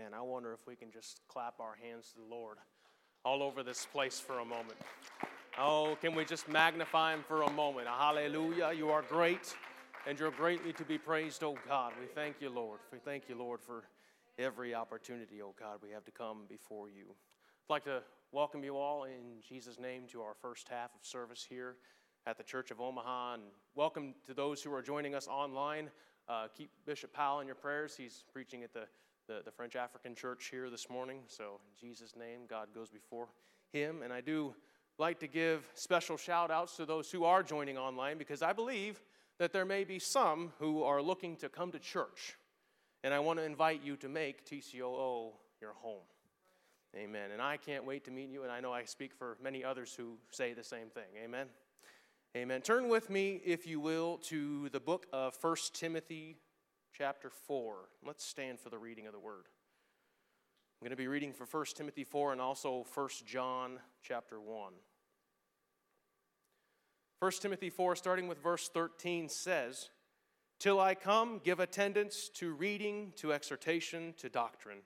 Man, I wonder if we can just clap our hands to the Lord all over this place for a moment. Oh, can we just magnify Him for a moment? Hallelujah. You are great and you're greatly to be praised, oh God. We thank you, Lord. We thank you, Lord, for every opportunity, oh God, we have to come before you. I'd like to welcome you all in Jesus' name to our first half of service here at the Church of Omaha. And welcome to those who are joining us online. Uh, keep Bishop Powell in your prayers. He's preaching at the, the, the French African Church here this morning. So, in Jesus' name, God goes before him. And I do like to give special shout outs to those who are joining online because I believe that there may be some who are looking to come to church. And I want to invite you to make TCOO your home. Amen. And I can't wait to meet you, and I know I speak for many others who say the same thing. Amen. Amen. Turn with me, if you will, to the book of 1 Timothy, chapter 4. Let's stand for the reading of the word. I'm going to be reading for 1 Timothy 4 and also 1 John, chapter 1. 1 Timothy 4, starting with verse 13, says, Till I come, give attendance to reading, to exhortation, to doctrine.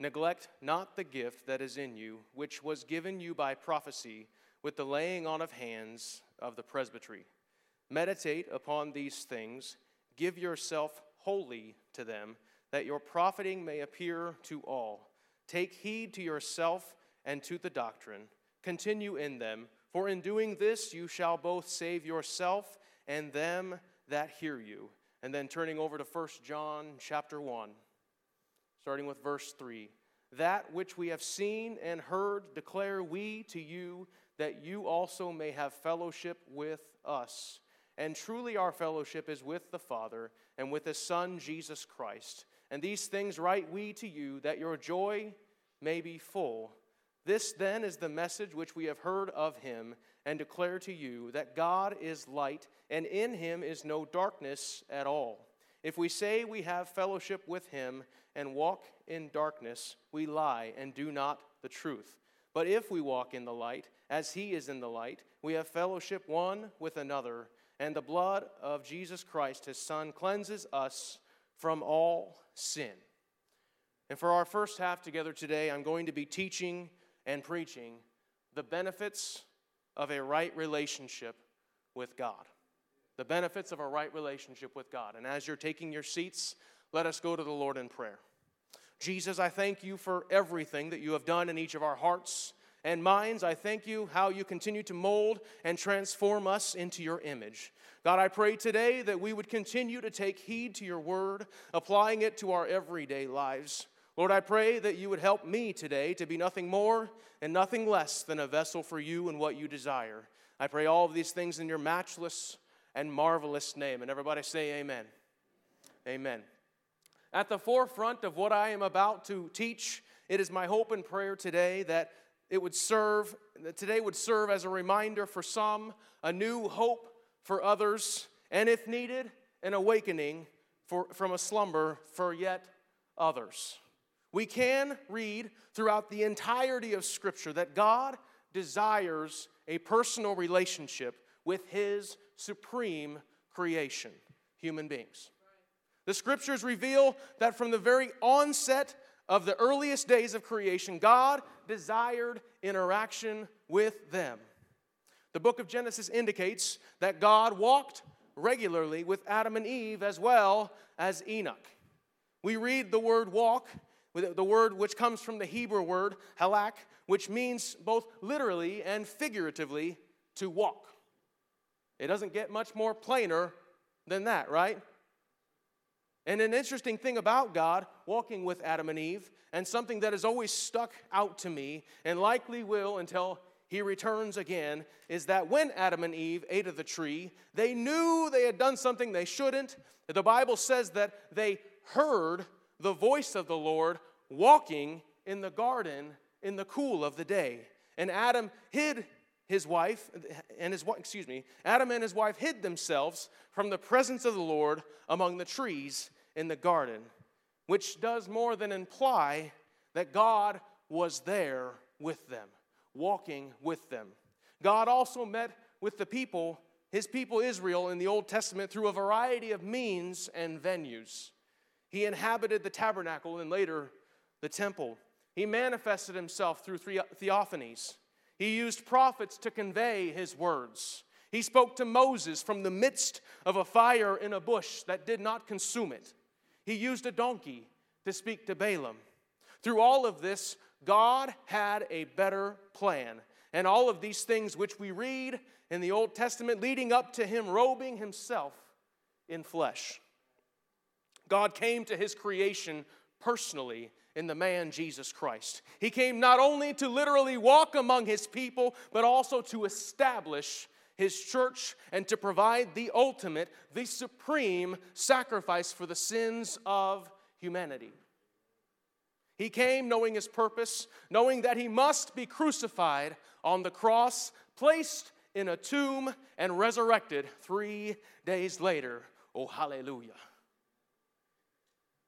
Neglect not the gift that is in you, which was given you by prophecy, with the laying on of hands of the presbytery. Meditate upon these things, give yourself wholly to them, that your profiting may appear to all. Take heed to yourself and to the doctrine. Continue in them for in doing this, you shall both save yourself and them that hear you. And then turning over to 1 John chapter 1, starting with verse 3. That which we have seen and heard declare we to you, that you also may have fellowship with us. And truly, our fellowship is with the Father and with His Son, Jesus Christ. And these things write we to you, that your joy may be full. This then is the message which we have heard of him and declare to you that God is light, and in him is no darkness at all. If we say we have fellowship with him and walk in darkness, we lie and do not the truth. But if we walk in the light, as he is in the light, we have fellowship one with another, and the blood of Jesus Christ, his Son, cleanses us from all sin. And for our first half together today, I'm going to be teaching and preaching the benefits of a right relationship with God. The benefits of a right relationship with God. And as you're taking your seats, let us go to the Lord in prayer. Jesus, I thank you for everything that you have done in each of our hearts and minds. I thank you how you continue to mold and transform us into your image. God, I pray today that we would continue to take heed to your word, applying it to our everyday lives. Lord, I pray that you would help me today to be nothing more and nothing less than a vessel for you and what you desire. I pray all of these things in your matchless and marvelous name. And everybody say, Amen. Amen. At the forefront of what I am about to teach, it is my hope and prayer today that it would serve, today would serve as a reminder for some, a new hope for others, and if needed, an awakening for, from a slumber for yet others. We can read throughout the entirety of Scripture that God desires a personal relationship with His supreme creation, human beings. The Scriptures reveal that from the very onset of the earliest days of creation, God desired interaction with them. The book of Genesis indicates that God walked regularly with Adam and Eve as well as Enoch. We read the word walk the word which comes from the Hebrew word halak, which means both literally and figuratively to walk. It doesn't get much more plainer than that, right? And an interesting thing about God walking with Adam and Eve, and something that has always stuck out to me, and likely will until he returns again, is that when Adam and Eve ate of the tree, they knew they had done something they shouldn't. The Bible says that they heard the voice of the Lord walking in the garden in the cool of the day. And Adam hid his wife and his excuse me, Adam and his wife hid themselves from the presence of the Lord among the trees in the garden, which does more than imply that God was there with them, walking with them. God also met with the people, his people Israel in the Old Testament through a variety of means and venues. He inhabited the tabernacle and later the temple. He manifested himself through three theophanies. He used prophets to convey his words. He spoke to Moses from the midst of a fire in a bush that did not consume it. He used a donkey to speak to Balaam. Through all of this, God had a better plan. And all of these things which we read in the Old Testament leading up to him robing himself in flesh. God came to his creation personally in the man Jesus Christ. He came not only to literally walk among his people, but also to establish his church and to provide the ultimate, the supreme sacrifice for the sins of humanity. He came knowing his purpose, knowing that he must be crucified on the cross, placed in a tomb, and resurrected three days later. Oh, hallelujah.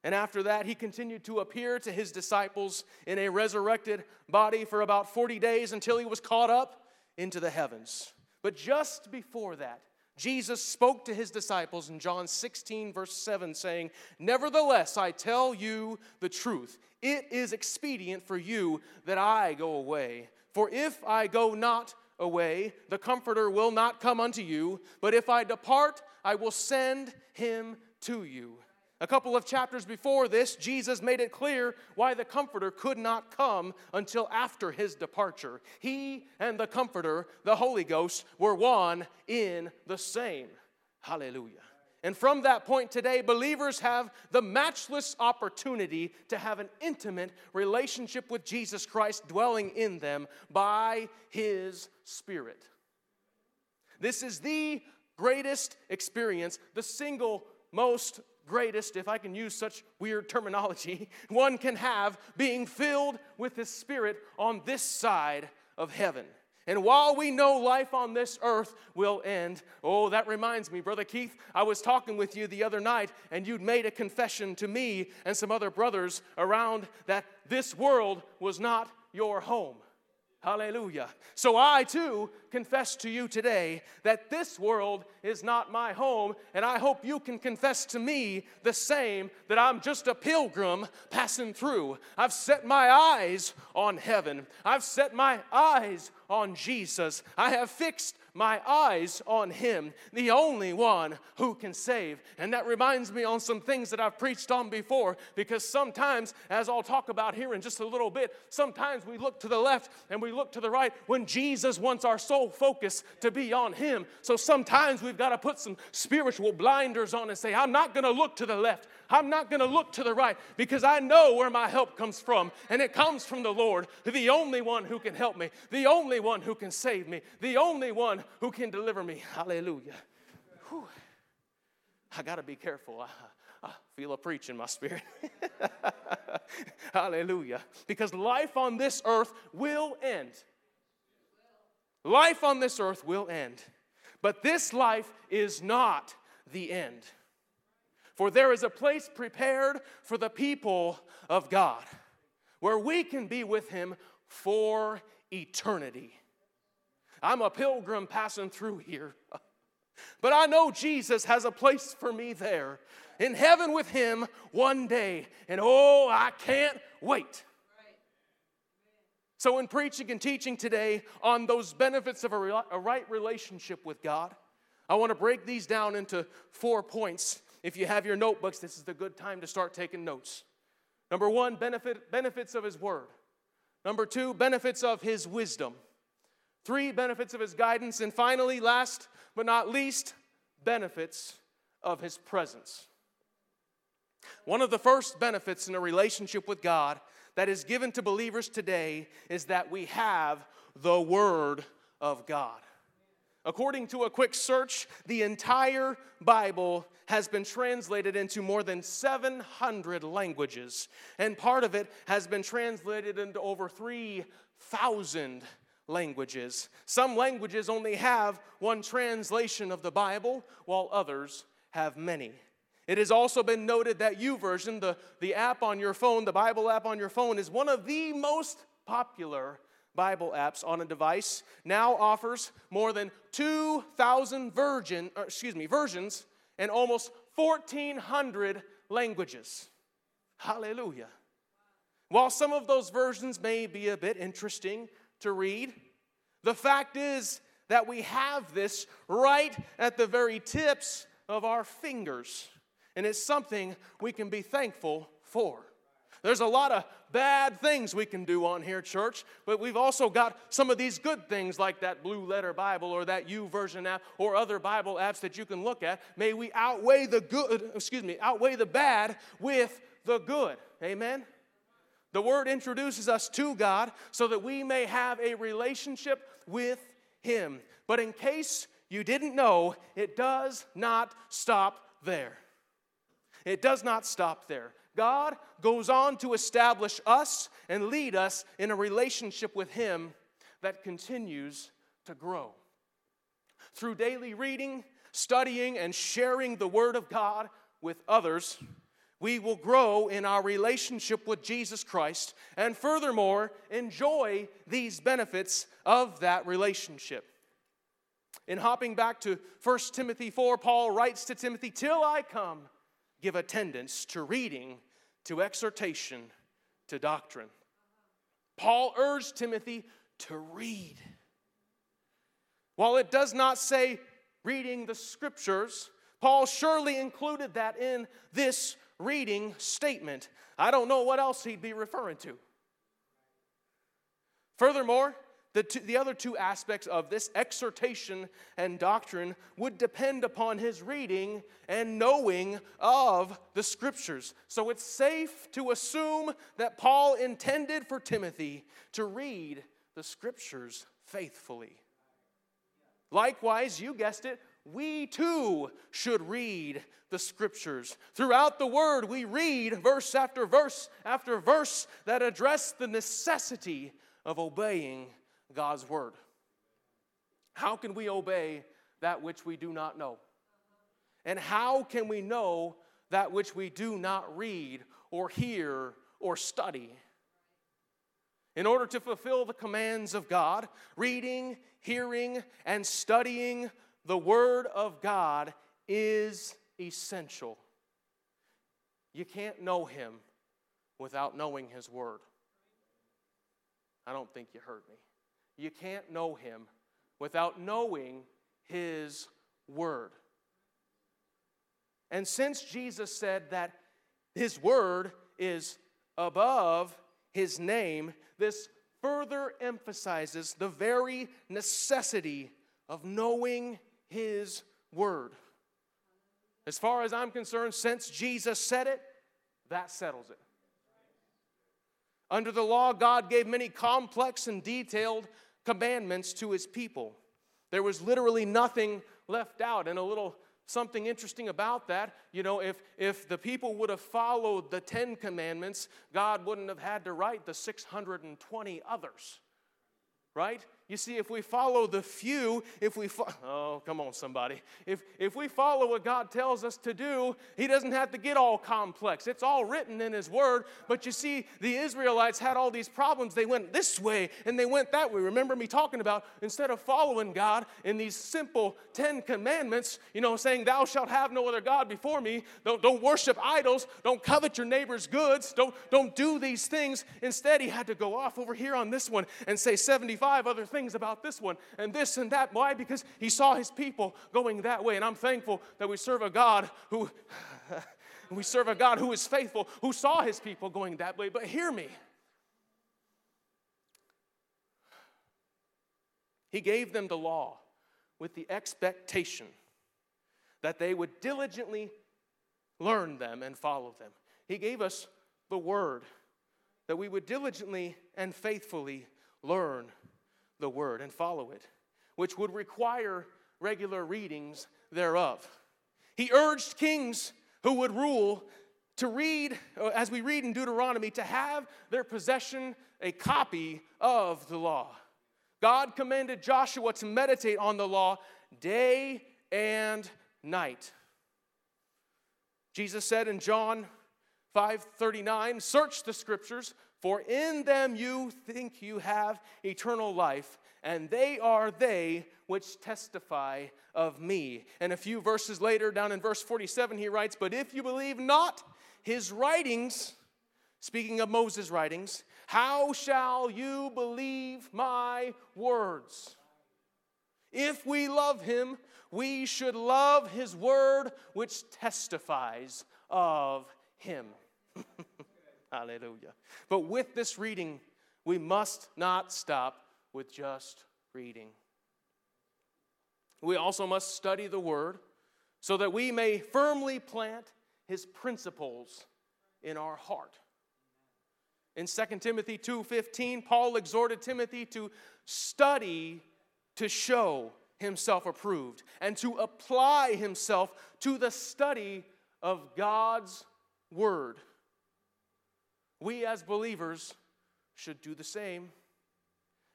And after that, he continued to appear to his disciples in a resurrected body for about 40 days until he was caught up into the heavens. But just before that, Jesus spoke to his disciples in John 16, verse 7, saying, Nevertheless, I tell you the truth. It is expedient for you that I go away. For if I go not away, the Comforter will not come unto you. But if I depart, I will send him to you. A couple of chapters before this, Jesus made it clear why the Comforter could not come until after his departure. He and the Comforter, the Holy Ghost, were one in the same. Hallelujah. And from that point today, believers have the matchless opportunity to have an intimate relationship with Jesus Christ dwelling in them by his Spirit. This is the greatest experience, the single most greatest, if I can use such weird terminology, one can have being filled with His Spirit on this side of heaven. And while we know life on this earth will end, oh, that reminds me, Brother Keith, I was talking with you the other night, and you'd made a confession to me and some other brothers around that this world was not your home. Hallelujah. So I too confess to you today that this world is not my home, and I hope you can confess to me the same that I'm just a pilgrim passing through. I've set my eyes on heaven, I've set my eyes on Jesus. I have fixed my eyes on Him, the only one who can save. And that reminds me on some things that I've preached on before, because sometimes, as I'll talk about here in just a little bit, sometimes we look to the left and we look to the right when Jesus wants our sole focus to be on Him. So sometimes we've got to put some spiritual blinders on and say, I'm not going to look to the left. I'm not going to look to the right because I know where my help comes from, and it comes from the Lord, the only one who can help me, the only one who can save me, the only one who can deliver me. Hallelujah. Whew. I got to be careful. I, I feel a preach in my spirit. Hallelujah. Because life on this earth will end. Life on this earth will end. But this life is not the end. For there is a place prepared for the people of God where we can be with Him for eternity. I'm a pilgrim passing through here, but I know Jesus has a place for me there in heaven with Him one day. And oh, I can't wait. So, in preaching and teaching today on those benefits of a, right relationship with God, I want to break these down into four points if you have your notebooks, this is the good time to start taking notes. Number one, benefit, benefits of His Word. Number two, benefits of His wisdom. Three, benefits of His guidance. And finally, last but not least, benefits of His presence. One of the first benefits in a relationship with God that is given to believers today is that we have the Word of God. According to a quick search, the entire Bible has been translated into more than 700 languages, and part of it has been translated into over 3,000 languages. Some languages only have one translation of the Bible, while others have many. It has also been noted that YouVersion, the, the app on your phone, the Bible app on your phone, is one of the most popular Bible apps on a device now offers more than 2,000 virgin, excuse me, versions and almost 1,400 languages. Hallelujah. While some of those versions may be a bit interesting to read, the fact is that we have this right at the very tips of our fingers. And it's something we can be thankful for. There's a lot of bad things we can do on here, church, but we've also got some of these good things like that blue letter Bible or that YouVersion app or other Bible apps that you can look at. May we outweigh the good, excuse me, outweigh the bad with the good. Amen? The word introduces us to God so that we may have a relationship with Him. But in case you didn't know, it does not stop there. It does not stop there. God goes on to establish us and lead us in a relationship with Him that continues to grow. Through daily reading, studying, and sharing the Word of God with others, we will grow in our relationship with Jesus Christ and furthermore enjoy these benefits of that relationship. In hopping back to 1 Timothy 4, Paul writes to Timothy, Till I come, give attendance to reading, to exhortation, to doctrine. Paul urged Timothy to read. While it does not say reading the scriptures, Paul surely included that in this reading statement. I don't know what else he'd be referring to. Furthermore, the, the other two aspects of this exhortation and doctrine would depend upon his reading and knowing of the scriptures. So it's safe to assume that Paul intended for Timothy to read the scriptures faithfully. Likewise, you guessed it, we too should read the scriptures. Throughout the word, we read verse after verse after verse that address the necessity of obeying God's word. How can we obey that which we do not know? And how can we know that which we do not read or hear or study? In order to fulfill the commands of God, reading, hearing, and studying the Word of God is essential. You can't know Him without knowing His Word. I don't think you heard me. You can't know Him without knowing His Word. And since Jesus said that His Word is above His name, this further emphasizes the very necessity of knowing his word. As far as I'm concerned, since Jesus said it, that settles it. Under the law, God gave many complex and detailed commandments to his people. There was literally nothing left out. And a little something interesting about that, you know, if, if the people would have followed the Ten Commandments, God wouldn't have had to write the 620 others, right? You see, if we follow the few, if we, fo- oh, come on, somebody. If, if we follow what God tells us to do, He doesn't have to get all complex. It's all written in His Word. But you see, the Israelites had all these problems. They went this way and they went that way. Remember me talking about instead of following God in these simple Ten Commandments, you know, saying, Thou shalt have no other God before me. Don't, don't worship idols. Don't covet your neighbor's goods. Don't, don't do these things. Instead, He had to go off over here on this one and say 75 other things things about this one and this and that. Why? Because he saw his people going that way. And I'm thankful that we serve a God who. we serve a God who is faithful, who saw his people going that way. But hear me. He gave them the law with the expectation that they would diligently learn them and follow them. He gave us the word that we would diligently and faithfully learn the word and follow it, which would require regular readings thereof. He urged kings who would rule to read, uh, as we read in Deuteronomy, to have their possession a copy of the law. God commanded Joshua to meditate on the law day and night. Jesus said in John 5:39, "Search the scriptures, for in them you think you have eternal life, and they are they which testify of me. And a few verses later, down in verse 47, he writes, But if you believe not his writings, speaking of Moses' writings, how shall you believe my words? If we love him, we should love his word, which testifies of him. Hallelujah. But with this reading, we must not stop with just reading. We also must study the word so that we may firmly plant his principles in our heart. In 2 Timothy 2:15, Paul exhorted Timothy to study to show himself approved and to apply himself to the study of God's word. We as believers should do the same,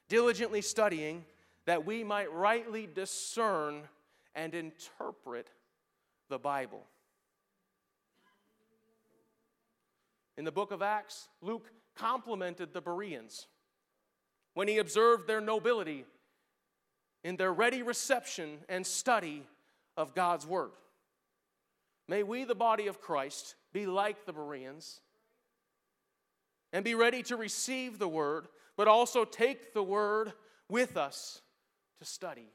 diligently studying that we might rightly discern and interpret the Bible. In the book of Acts, Luke complimented the Bereans when he observed their nobility in their ready reception and study of God's Word. May we, the body of Christ, be like the Bereans and be ready to receive the Word, but also take the Word with us to study.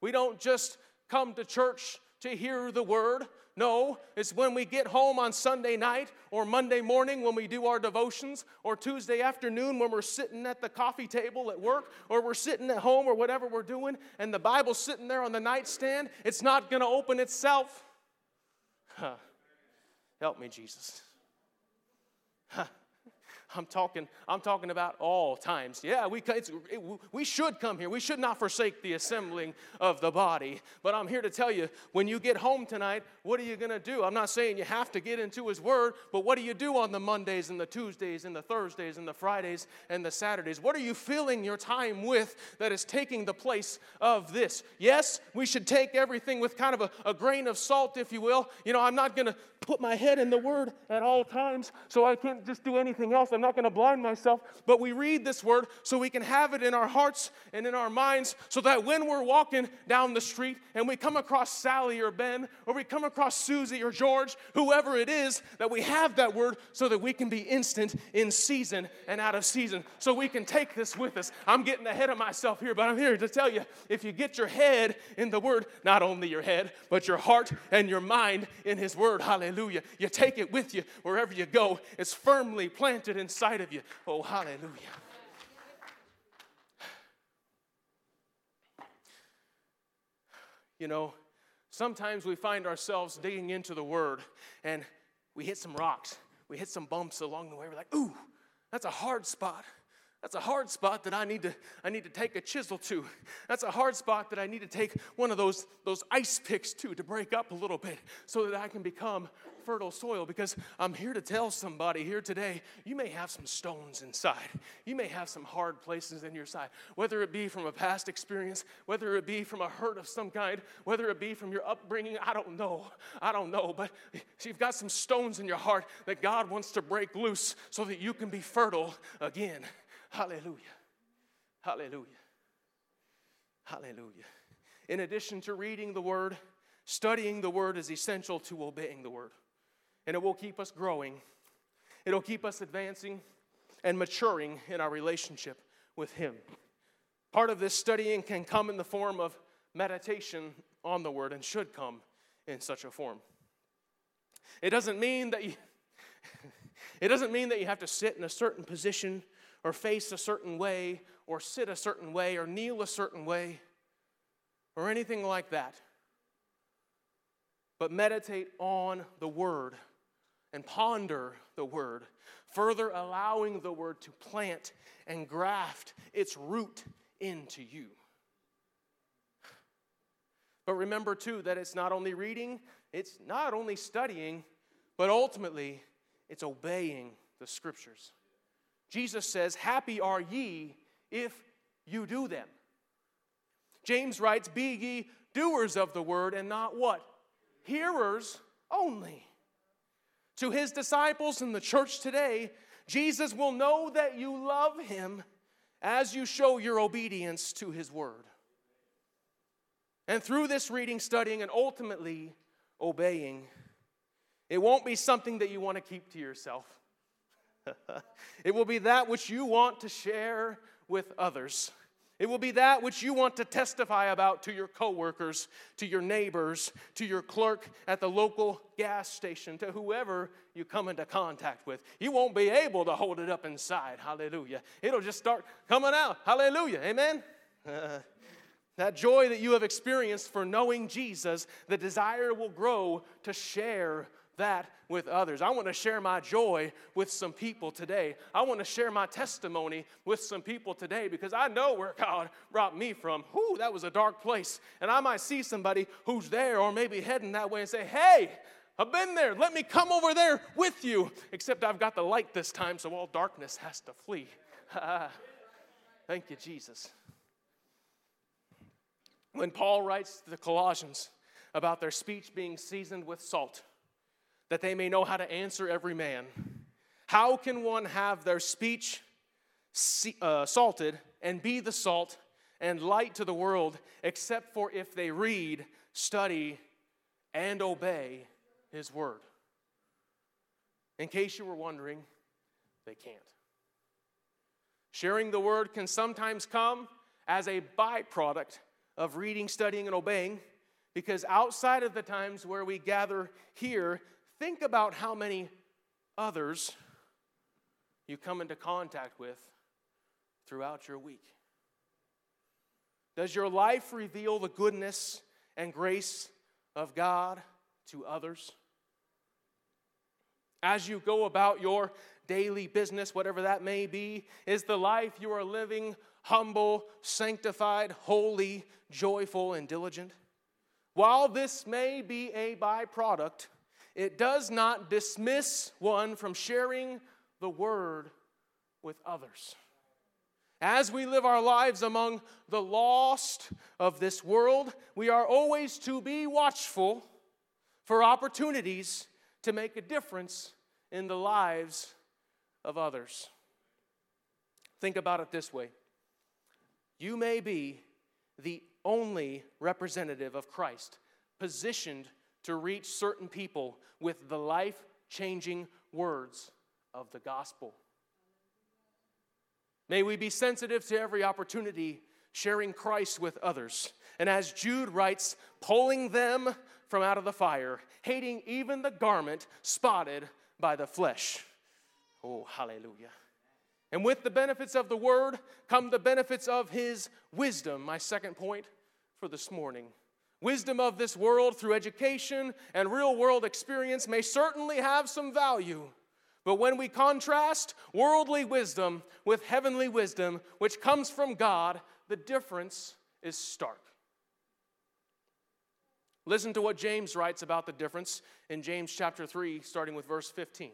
We don't just come to church to hear the Word, no, it's when we get home on Sunday night or Monday morning when we do our devotions or Tuesday afternoon when we're sitting at the coffee table at work or we're sitting at home or whatever we're doing and the Bible's sitting there on the nightstand. It's not going to open itself. Huh. Help me, Jesus. Huh. I'm talking, I'm talking about all times. Yeah, we, it, we should come here. We should not forsake the assembling of the body. But I'm here to tell you when you get home tonight, what are you going to do? I'm not saying you have to get into His Word, but what do you do on the Mondays and the Tuesdays and the Thursdays and the Fridays and the Saturdays? What are you filling your time with that is taking the place of this? Yes, we should take everything with kind of a, a grain of salt, if you will. You know, I'm not going to put my head in the Word at all times so I can't just do anything else. I'm not going to blind myself, but we read this word so we can have it in our hearts and in our minds so that when we're walking down the street and we come across Sally or Ben or we come across Susie or George, whoever it is, that we have that word so that we can be instant in season and out of season. So we can take this with us. I'm getting ahead of myself here, but I'm here to tell you if you get your head in the word, not only your head, but your heart and your mind in his word, hallelujah. You take it with you wherever you go. It's firmly planted inside of you. Oh, hallelujah. You know, sometimes we find ourselves digging into the Word and we hit some rocks, we hit some bumps along the way. We're like, ooh, that's a hard spot. That's a hard spot that I need to I need to take a chisel to. That's a hard spot that I need to take one of those those ice picks to to break up a little bit so that I can become fertile soil because I'm here to tell somebody here today, you may have some stones inside. You may have some hard places in your side, whether it be from a past experience, whether it be from a hurt of some kind, whether it be from your upbringing, I don't know. I don't know, but you've got some stones in your heart that God wants to break loose so that you can be fertile again. Hallelujah. Hallelujah. Hallelujah. In addition to reading the Word, studying the Word is essential to obeying the Word. And it will keep us growing, it'll keep us advancing and maturing in our relationship with Him. Part of this studying can come in the form of meditation on the Word and should come in such a form. It doesn't mean that you. It doesn't mean that you have to sit in a certain position or face a certain way or sit a certain way or kneel a certain way or anything like that. But meditate on the Word and ponder the Word, further allowing the Word to plant and graft its root into you. But remember, too, that it's not only reading, it's not only studying, but ultimately it's obeying the Scriptures. Jesus says, Happy are ye if you do them. James writes, Be ye doers of the word and not what? Hearers only. To his disciples in the church today, Jesus will know that you love him as you show your obedience to his word. And through this reading, studying, and ultimately obeying, it won't be something that you want to keep to yourself. it will be that which you want to share with others. It will be that which you want to testify about to your coworkers, to your neighbors, to your clerk at the local gas station, to whoever you come into contact with. You won't be able to hold it up inside. Hallelujah. It'll just start coming out. Hallelujah. Amen. Uh, that joy that you have experienced for knowing Jesus, the desire will grow to share that with others. I want to share my joy with some people today. I want to share my testimony with some people today because I know where God brought me from. Whoo, that was a dark place. And I might see somebody who's there or maybe heading that way and say, hey, I've been there. Let me come over there with you. Except I've got the light this time, so all darkness has to flee. Thank you, Jesus. When Paul writes to the Colossians about their speech being seasoned with salt, that they may know how to answer every man. How can one have their speech uh, salted and be the salt and light to the world except for if they read, study, and obey His word? In case you were wondering, they can't. Sharing the word can sometimes come as a byproduct of reading, studying, and obeying, because outside of the times where we gather here, think about how many others you come into contact with throughout your week. Does your life reveal the goodness and grace of God to others? As you go about your daily business, whatever that may be, is the life you are living humble, sanctified, holy, joyful, and diligent? While this may be a byproduct it does not dismiss one from sharing the word with others. As we live our lives among the lost of this world, we are always to be watchful for opportunities to make a difference in the lives of others. Think about it this way you may be the only representative of Christ positioned to reach certain people with the life changing words of the gospel. May we be sensitive to every opportunity sharing Christ with others. And as Jude writes, pulling them from out of the fire, hating even the garment spotted by the flesh. Oh, hallelujah. And with the benefits of the word come the benefits of his wisdom. My second point for this morning. Wisdom of this world through education and real world experience may certainly have some value. But when we contrast worldly wisdom with heavenly wisdom, which comes from God, the difference is stark. Listen to what James writes about the difference in James chapter 3, starting with verse 15.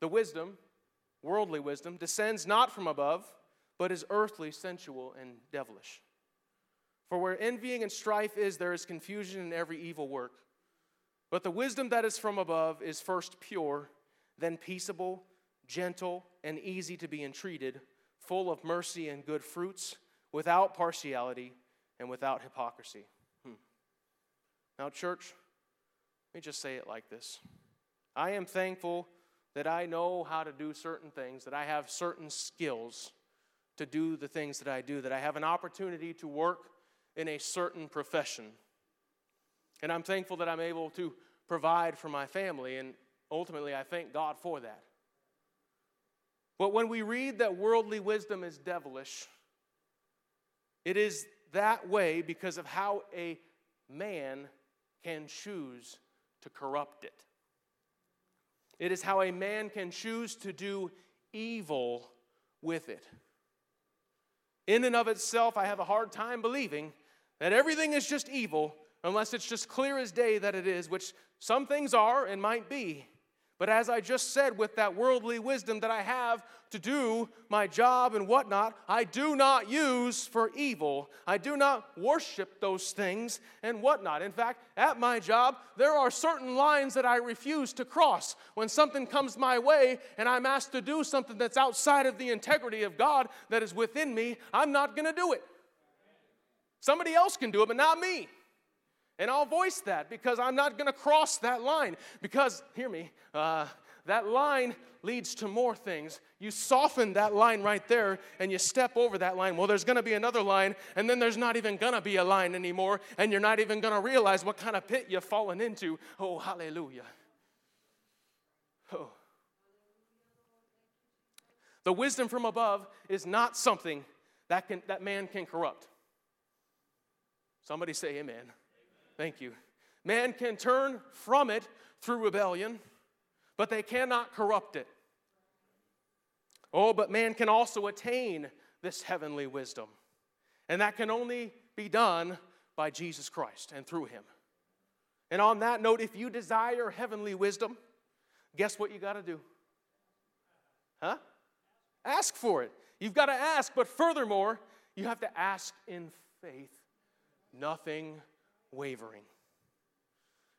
The wisdom, worldly wisdom, descends not from above, but is earthly, sensual, and devilish. For where envying and strife is, there is confusion in every evil work. But the wisdom that is from above is first pure, then peaceable, gentle, and easy to be entreated, full of mercy and good fruits, without partiality and without hypocrisy. Hmm. Now, church, let me just say it like this I am thankful that I know how to do certain things, that I have certain skills to do the things that I do, that I have an opportunity to work in a certain profession. And I'm thankful that I'm able to provide for my family, and ultimately, I thank God for that. But when we read that worldly wisdom is devilish, it is that way because of how a man can choose to corrupt it. It is how a man can choose to do evil with it. In and of itself, I have a hard time believing that everything is just evil unless it's just clear as day that it is, which some things are and might be. But as I just said, with that worldly wisdom that I have to do my job and whatnot, I do not use for evil. I do not worship those things and whatnot. In fact, at my job, there are certain lines that I refuse to cross. When something comes my way and I'm asked to do something that's outside of the integrity of God that is within me, I'm not going to do it. Somebody else can do it, but not me. And I'll voice that because I'm not going to cross that line. Because, hear me, uh, that line leads to more things. You soften that line right there and you step over that line. Well, there's going to be another line, and then there's not even going to be a line anymore, and you're not even going to realize what kind of pit you've fallen into. Oh, hallelujah. Oh. The wisdom from above is not something that, can, that man can corrupt. Somebody say amen. Thank you. Man can turn from it through rebellion, but they cannot corrupt it. Oh, but man can also attain this heavenly wisdom. And that can only be done by Jesus Christ and through him. And on that note, if you desire heavenly wisdom, guess what you got to do? Huh? Ask for it. You've got to ask, but furthermore, you have to ask in faith, nothing wavering.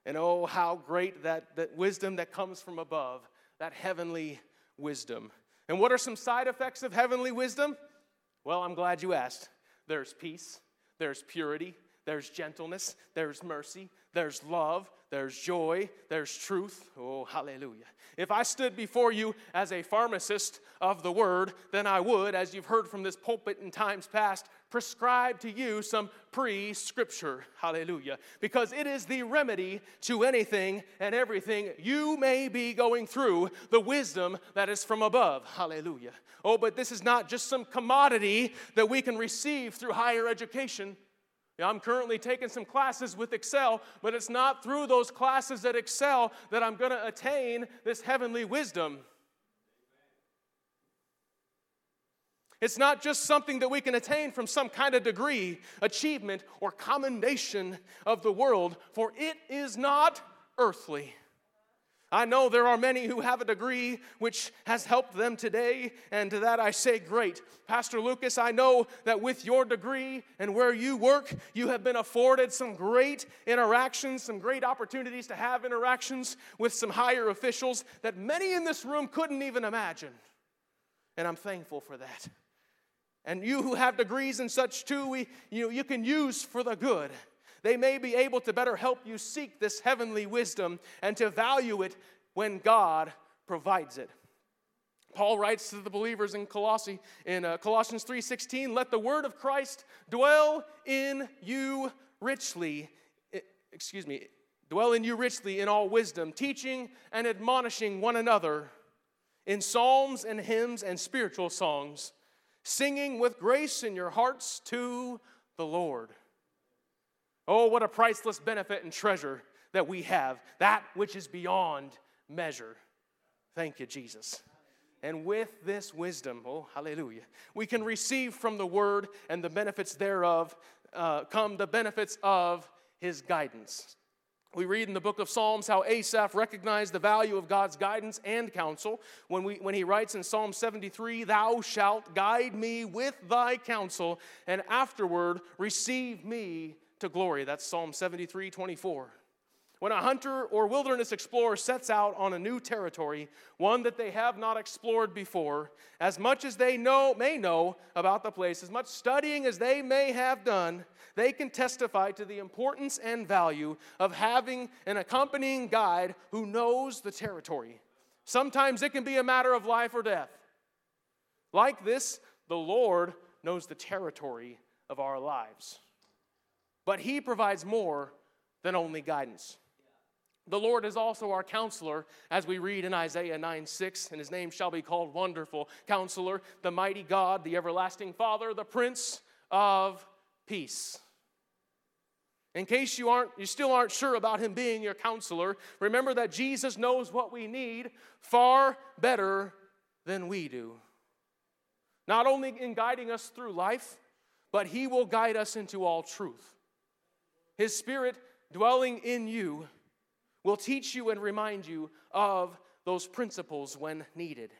And oh, how great that, that wisdom that comes from above, that heavenly wisdom. And what are some side effects of heavenly wisdom? Well, I'm glad you asked. There's peace, there's purity, there's gentleness, there's mercy, there's love, there's joy, there's truth. Oh, hallelujah. If I stood before you as a pharmacist of the word, then I would, as you've heard from this pulpit in times past, prescribe to you some pre scripture. Hallelujah. Because it is the remedy to anything and everything you may be going through, the wisdom that is from above. Hallelujah. Oh, but this is not just some commodity that we can receive through higher education. I'm currently taking some classes with Excel, but it's not through those classes at Excel that I'm going to attain this heavenly wisdom. It's not just something that we can attain from some kind of degree, achievement, or commendation of the world, for it is not earthly. I know there are many who have a degree which has helped them today, and to that I say, great. Pastor Lucas, I know that with your degree and where you work, you have been afforded some great interactions, some great opportunities to have interactions with some higher officials that many in this room couldn't even imagine. And I'm thankful for that. And you who have degrees and such too, we, you, you can use for the good. They may be able to better help you seek this heavenly wisdom and to value it when God provides it. Paul writes to the believers in Colossae in uh, Colossians 3:16, "Let the word of Christ dwell in you richly." excuse me, dwell in you richly in all wisdom, teaching and admonishing one another in psalms and hymns and spiritual songs, singing with grace in your hearts to the Lord. Oh, what a priceless benefit and treasure that we have, that which is beyond measure. Thank you, Jesus. And with this wisdom, oh, hallelujah, we can receive from the word and the benefits thereof uh, come the benefits of his guidance. We read in the book of Psalms how Asaph recognized the value of God's guidance and counsel when, we, when he writes in Psalm 73, Thou shalt guide me with thy counsel, and afterward receive me to glory. That's Psalm 73 24. When a hunter or wilderness explorer sets out on a new territory, one that they have not explored before, as much as they know may know about the place, as much studying as they may have done, they can testify to the importance and value of having an accompanying guide who knows the territory. Sometimes it can be a matter of life or death. Like this, the Lord knows the territory of our lives. But He provides more than only guidance. The Lord is also our counselor, as we read in Isaiah 9 6, and his name shall be called Wonderful Counselor, the mighty God, the everlasting Father, the Prince of Peace. In case you aren't you still aren't sure about him being your counselor, remember that Jesus knows what we need far better than we do. Not only in guiding us through life, but he will guide us into all truth. His Spirit dwelling in you will teach you and remind you of those principles when needed.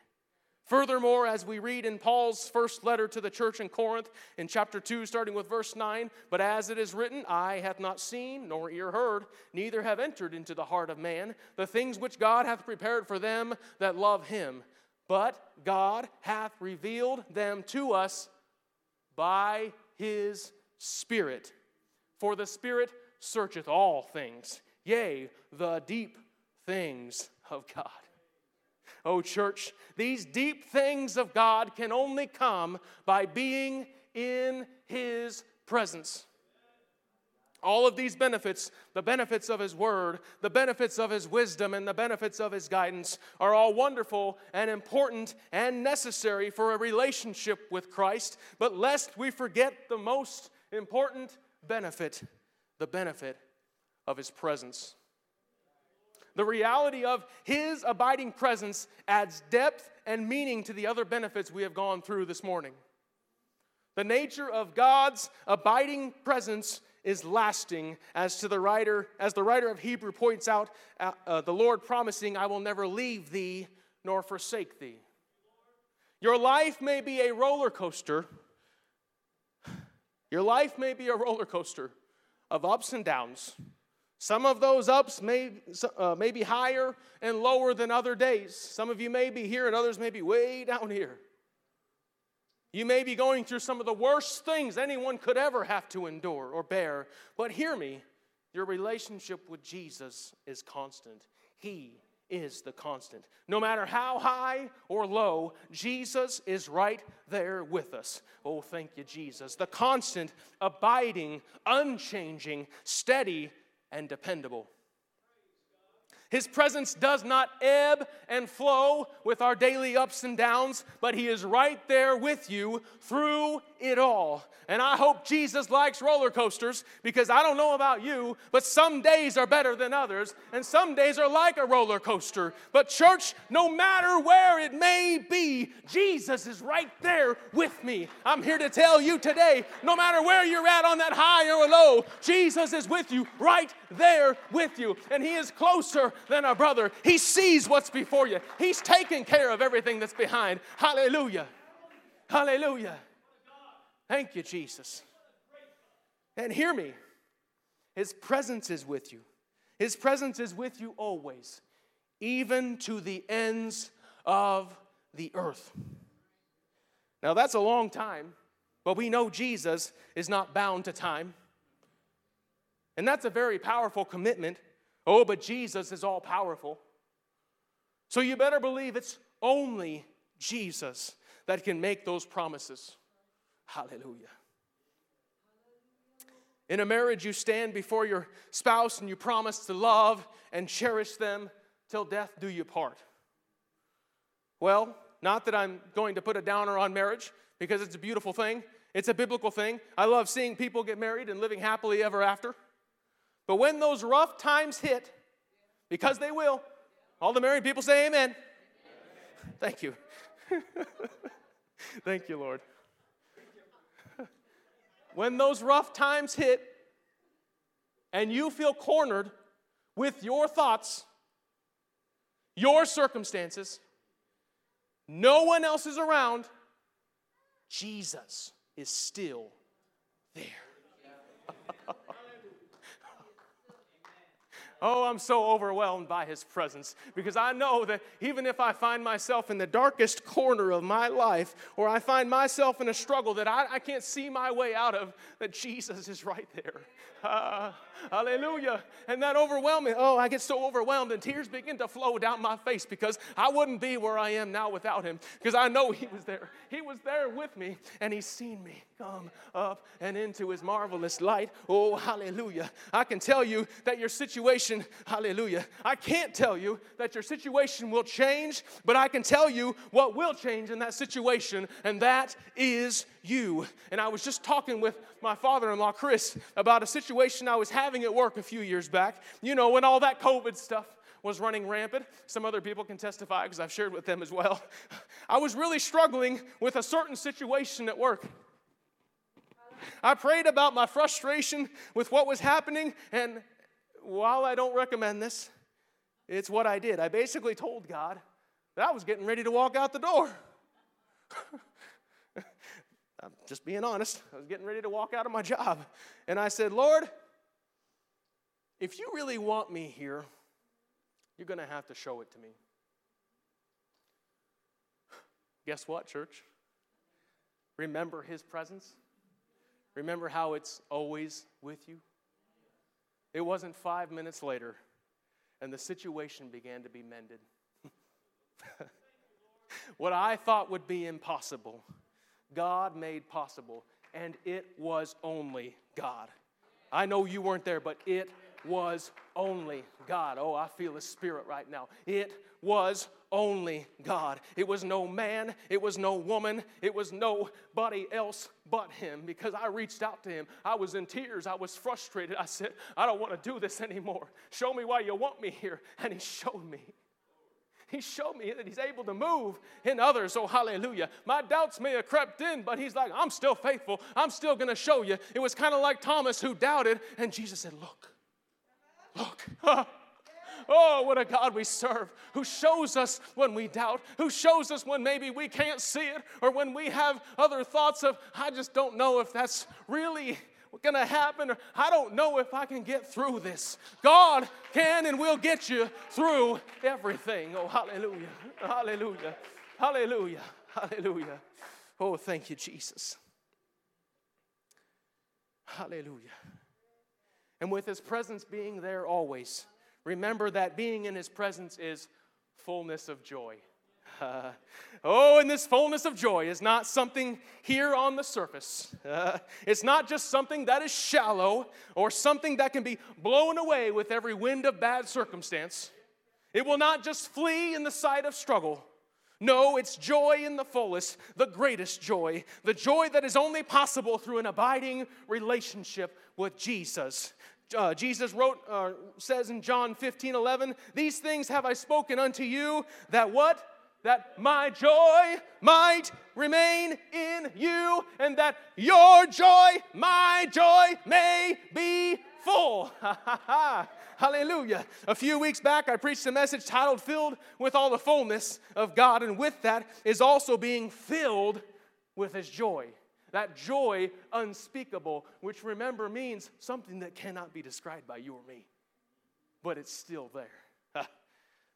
Furthermore, as we read in Paul's first letter to the church in Corinth, in chapter 2, starting with verse 9, but as it is written, Eye hath not seen, nor ear heard, neither have entered into the heart of man the things which God hath prepared for them that love him. But God hath revealed them to us by his Spirit. For the Spirit searcheth all things, yea, the deep things of God. Oh, church, these deep things of God can only come by being in His presence. All of these benefits, the benefits of His Word, the benefits of His wisdom, and the benefits of His guidance, are all wonderful and important and necessary for a relationship with Christ. But lest we forget the most important benefit the benefit of His presence. The reality of His abiding presence adds depth and meaning to the other benefits we have gone through this morning. The nature of God's abiding presence is lasting as to the writer as the writer of hebrew points out uh, uh, the lord promising i will never leave thee nor forsake thee your life may be a roller coaster your life may be a roller coaster of ups and downs some of those ups may, uh, may be higher and lower than other days some of you may be here and others may be way down here you may be going through some of the worst things anyone could ever have to endure or bear, but hear me your relationship with Jesus is constant. He is the constant. No matter how high or low, Jesus is right there with us. Oh, thank you, Jesus. The constant, abiding, unchanging, steady, and dependable. His presence does not ebb and flow with our daily ups and downs, but He is right there with you through it all. And I hope Jesus likes roller coasters because I don't know about you, but some days are better than others, and some days are like a roller coaster. But, church, no matter where it may be, Jesus is right there with me. I'm here to tell you today no matter where you're at on that high or low, Jesus is with you, right there with you. And He is closer than a brother. He sees what's before you, He's taking care of everything that's behind. Hallelujah. Hallelujah. Thank you, Jesus. And hear me His presence is with you. His presence is with you always, even to the ends of the earth. Now, that's a long time, but we know Jesus is not bound to time. And that's a very powerful commitment. Oh, but Jesus is all powerful. So you better believe it's only Jesus that can make those promises. Hallelujah. In a marriage, you stand before your spouse and you promise to love and cherish them till death do you part. Well, not that I'm going to put a downer on marriage because it's a beautiful thing, it's a biblical thing. I love seeing people get married and living happily ever after. But when those rough times hit, because they will, all the married people say amen. Thank you. Thank you, Lord. When those rough times hit and you feel cornered with your thoughts, your circumstances, no one else is around, Jesus is still there. Oh, I'm so overwhelmed by His presence because I know that even if I find myself in the darkest corner of my life or I find myself in a struggle that I, I can't see my way out of, that Jesus is right there. Hallelujah. And that overwhelming, oh, I get so overwhelmed and tears begin to flow down my face because I wouldn't be where I am now without Him because I know He was there. He was there with me and He's seen me come up and into His marvelous light. Oh, hallelujah. I can tell you that your situation, hallelujah, I can't tell you that your situation will change, but I can tell you what will change in that situation, and that is you. And I was just talking with my father in law, Chris, about a situation I was having at work a few years back. You know, when all that COVID stuff was running rampant. Some other people can testify because I've shared with them as well. I was really struggling with a certain situation at work. I prayed about my frustration with what was happening, and while I don't recommend this, it's what I did. I basically told God that I was getting ready to walk out the door. I'm just being honest. I was getting ready to walk out of my job. And I said, Lord, if you really want me here, you're going to have to show it to me. Guess what, church? Remember his presence? Remember how it's always with you? It wasn't five minutes later, and the situation began to be mended. what I thought would be impossible, God made possible, and it was only God. I know you weren't there, but it was only God. Oh, I feel His Spirit right now. It was only God. It was no man, it was no woman, it was nobody else but Him because I reached out to Him. I was in tears, I was frustrated. I said, I don't want to do this anymore. Show me why you want me here. And He showed me. He showed me that He's able to move in others. Oh, hallelujah. My doubts may have crept in, but He's like, I'm still faithful. I'm still going to show you. It was kind of like Thomas who doubted, and Jesus said, Look, look. Oh, what a God we serve who shows us when we doubt, who shows us when maybe we can't see it, or when we have other thoughts of, I just don't know if that's really going to happen, I don't know if I can get through this. God can and will get you through everything. Oh, hallelujah, hallelujah, hallelujah, hallelujah. Oh, thank you, Jesus. Hallelujah. And with his presence being there always, remember that being in his presence is fullness of joy. Uh, oh, and this fullness of joy is not something here on the surface. Uh, it's not just something that is shallow or something that can be blown away with every wind of bad circumstance. It will not just flee in the sight of struggle. No, it's joy in the fullest, the greatest joy, the joy that is only possible through an abiding relationship with Jesus. Uh, Jesus wrote, uh, says in John 15, 11, These things have I spoken unto you, that what? That my joy might remain in you, and that your joy, my joy, may be full. Hallelujah. A few weeks back, I preached a message titled Filled with All the Fullness of God, and with that is also being filled with His joy. That joy unspeakable, which remember means something that cannot be described by you or me, but it's still there.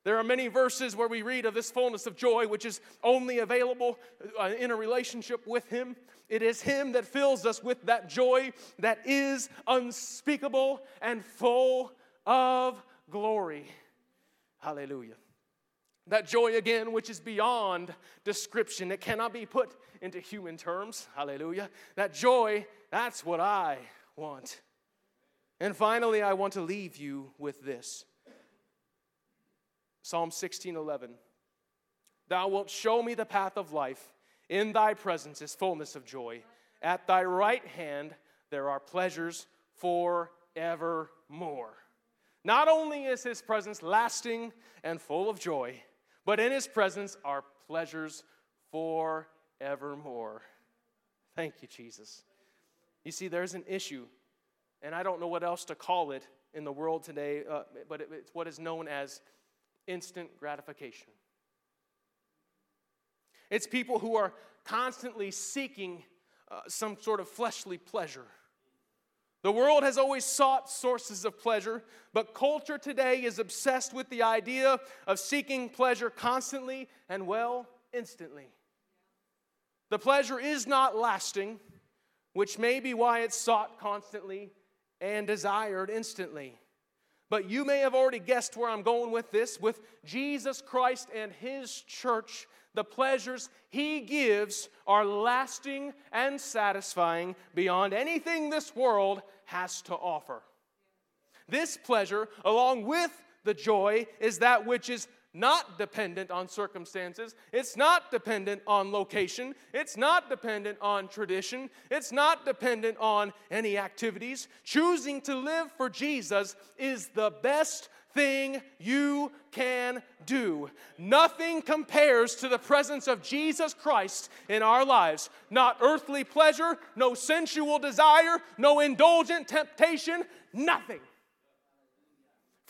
There are many verses where we read of this fullness of joy, which is only available uh, in a relationship with Him. It is Him that fills us with that joy that is unspeakable and full of glory. Hallelujah. That joy, again, which is beyond description, it cannot be put into human terms. Hallelujah. That joy, that's what I want. And finally, I want to leave you with this. Psalm 16 11. Thou wilt show me the path of life. In thy presence is fullness of joy. At thy right hand there are pleasures forevermore. Not only is his presence lasting and full of joy, but in his presence are pleasures forevermore. Thank you, Jesus. You see, there's an issue, and I don't know what else to call it in the world today, uh, but it's what is known as instant gratification. It's people who are constantly seeking uh, some sort of fleshly pleasure. The world has always sought sources of pleasure, but culture today is obsessed with the idea of seeking pleasure constantly and, well, instantly. The pleasure is not lasting, which may be why it's sought constantly and desired instantly. But you may have already guessed where I'm going with this. With Jesus Christ and His church, the pleasures He gives are lasting and satisfying beyond anything this world has to offer. This pleasure, along with the joy, is that which is not dependent on circumstances. It's not dependent on location. It's not dependent on tradition. It's not dependent on any activities. Choosing to live for Jesus is the best thing you can do. Nothing compares to the presence of Jesus Christ in our lives. Not earthly pleasure, no sensual desire, no indulgent temptation, nothing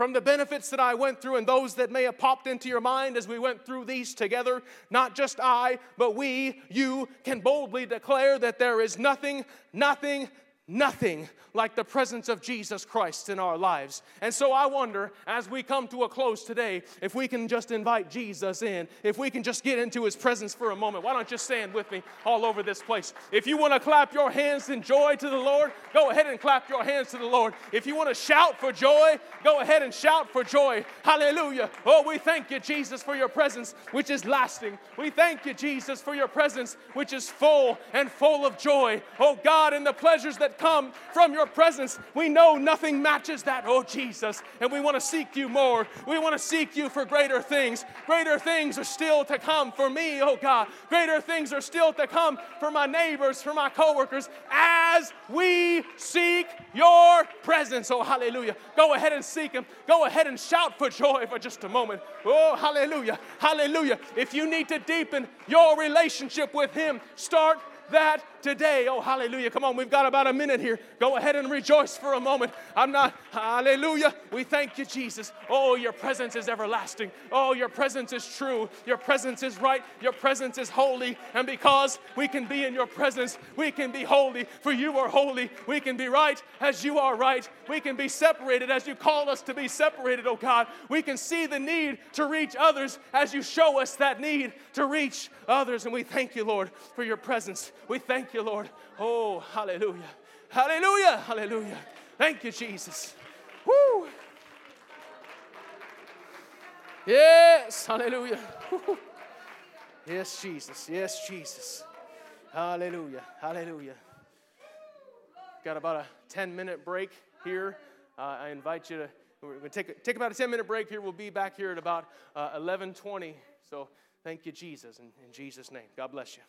from the benefits that I went through and those that may have popped into your mind as we went through these together, not just I, but we, you, can boldly declare that there is nothing, nothing, nothing like the presence of Jesus Christ in our lives. And so I wonder, as we come to a close today, if we can just invite Jesus in, if we can just get into his presence for a moment. Why don't you stand with me all over this place? If you want to clap your hands in joy to the Lord, go ahead and clap your hands to the Lord. If you want to shout for joy, go ahead and shout for joy. Hallelujah. Oh, we thank you, Jesus, for your presence, which is lasting. We thank you, Jesus, for your presence, which is full and full of joy. Oh, God, and the pleasures that come from your presence. We know nothing matches that, oh Jesus, and we want to seek you more. We want to seek you for greater things. Greater things are still to come for me, oh God. Greater things are still to come for my neighbors, for my coworkers, as we seek your presence. Oh, hallelujah. Go ahead and seek him. Go ahead and shout for joy for just a moment. Oh, hallelujah. Hallelujah. If you need to deepen your relationship with him, start that today. Oh, hallelujah. Come on, we've got about a minute here. Go ahead and rejoice for a moment. I'm not, hallelujah. We thank you, Jesus. Oh, your presence is everlasting. Oh, your presence is true. Your presence is right. Your presence is holy. And because we can be in your presence, we can be holy, for you are holy. We can be right as you are right. We can be separated as you call us to be separated, oh God. We can see the need to reach others as you show us that need to reach others. And we thank you, Lord, for your presence. We thank you, Lord. Oh, hallelujah. Hallelujah. Hallelujah. Thank you, Jesus. Woo. Yes. Hallelujah. Yes, Jesus. Yes, Jesus. Hallelujah. Hallelujah. Got about a 10 minute break here. Uh, I invite you to, we're going to take, take about a 10 minute break here. We'll be back here at about uh, 1120. So thank you, Jesus, in, in Jesus' name. God bless you.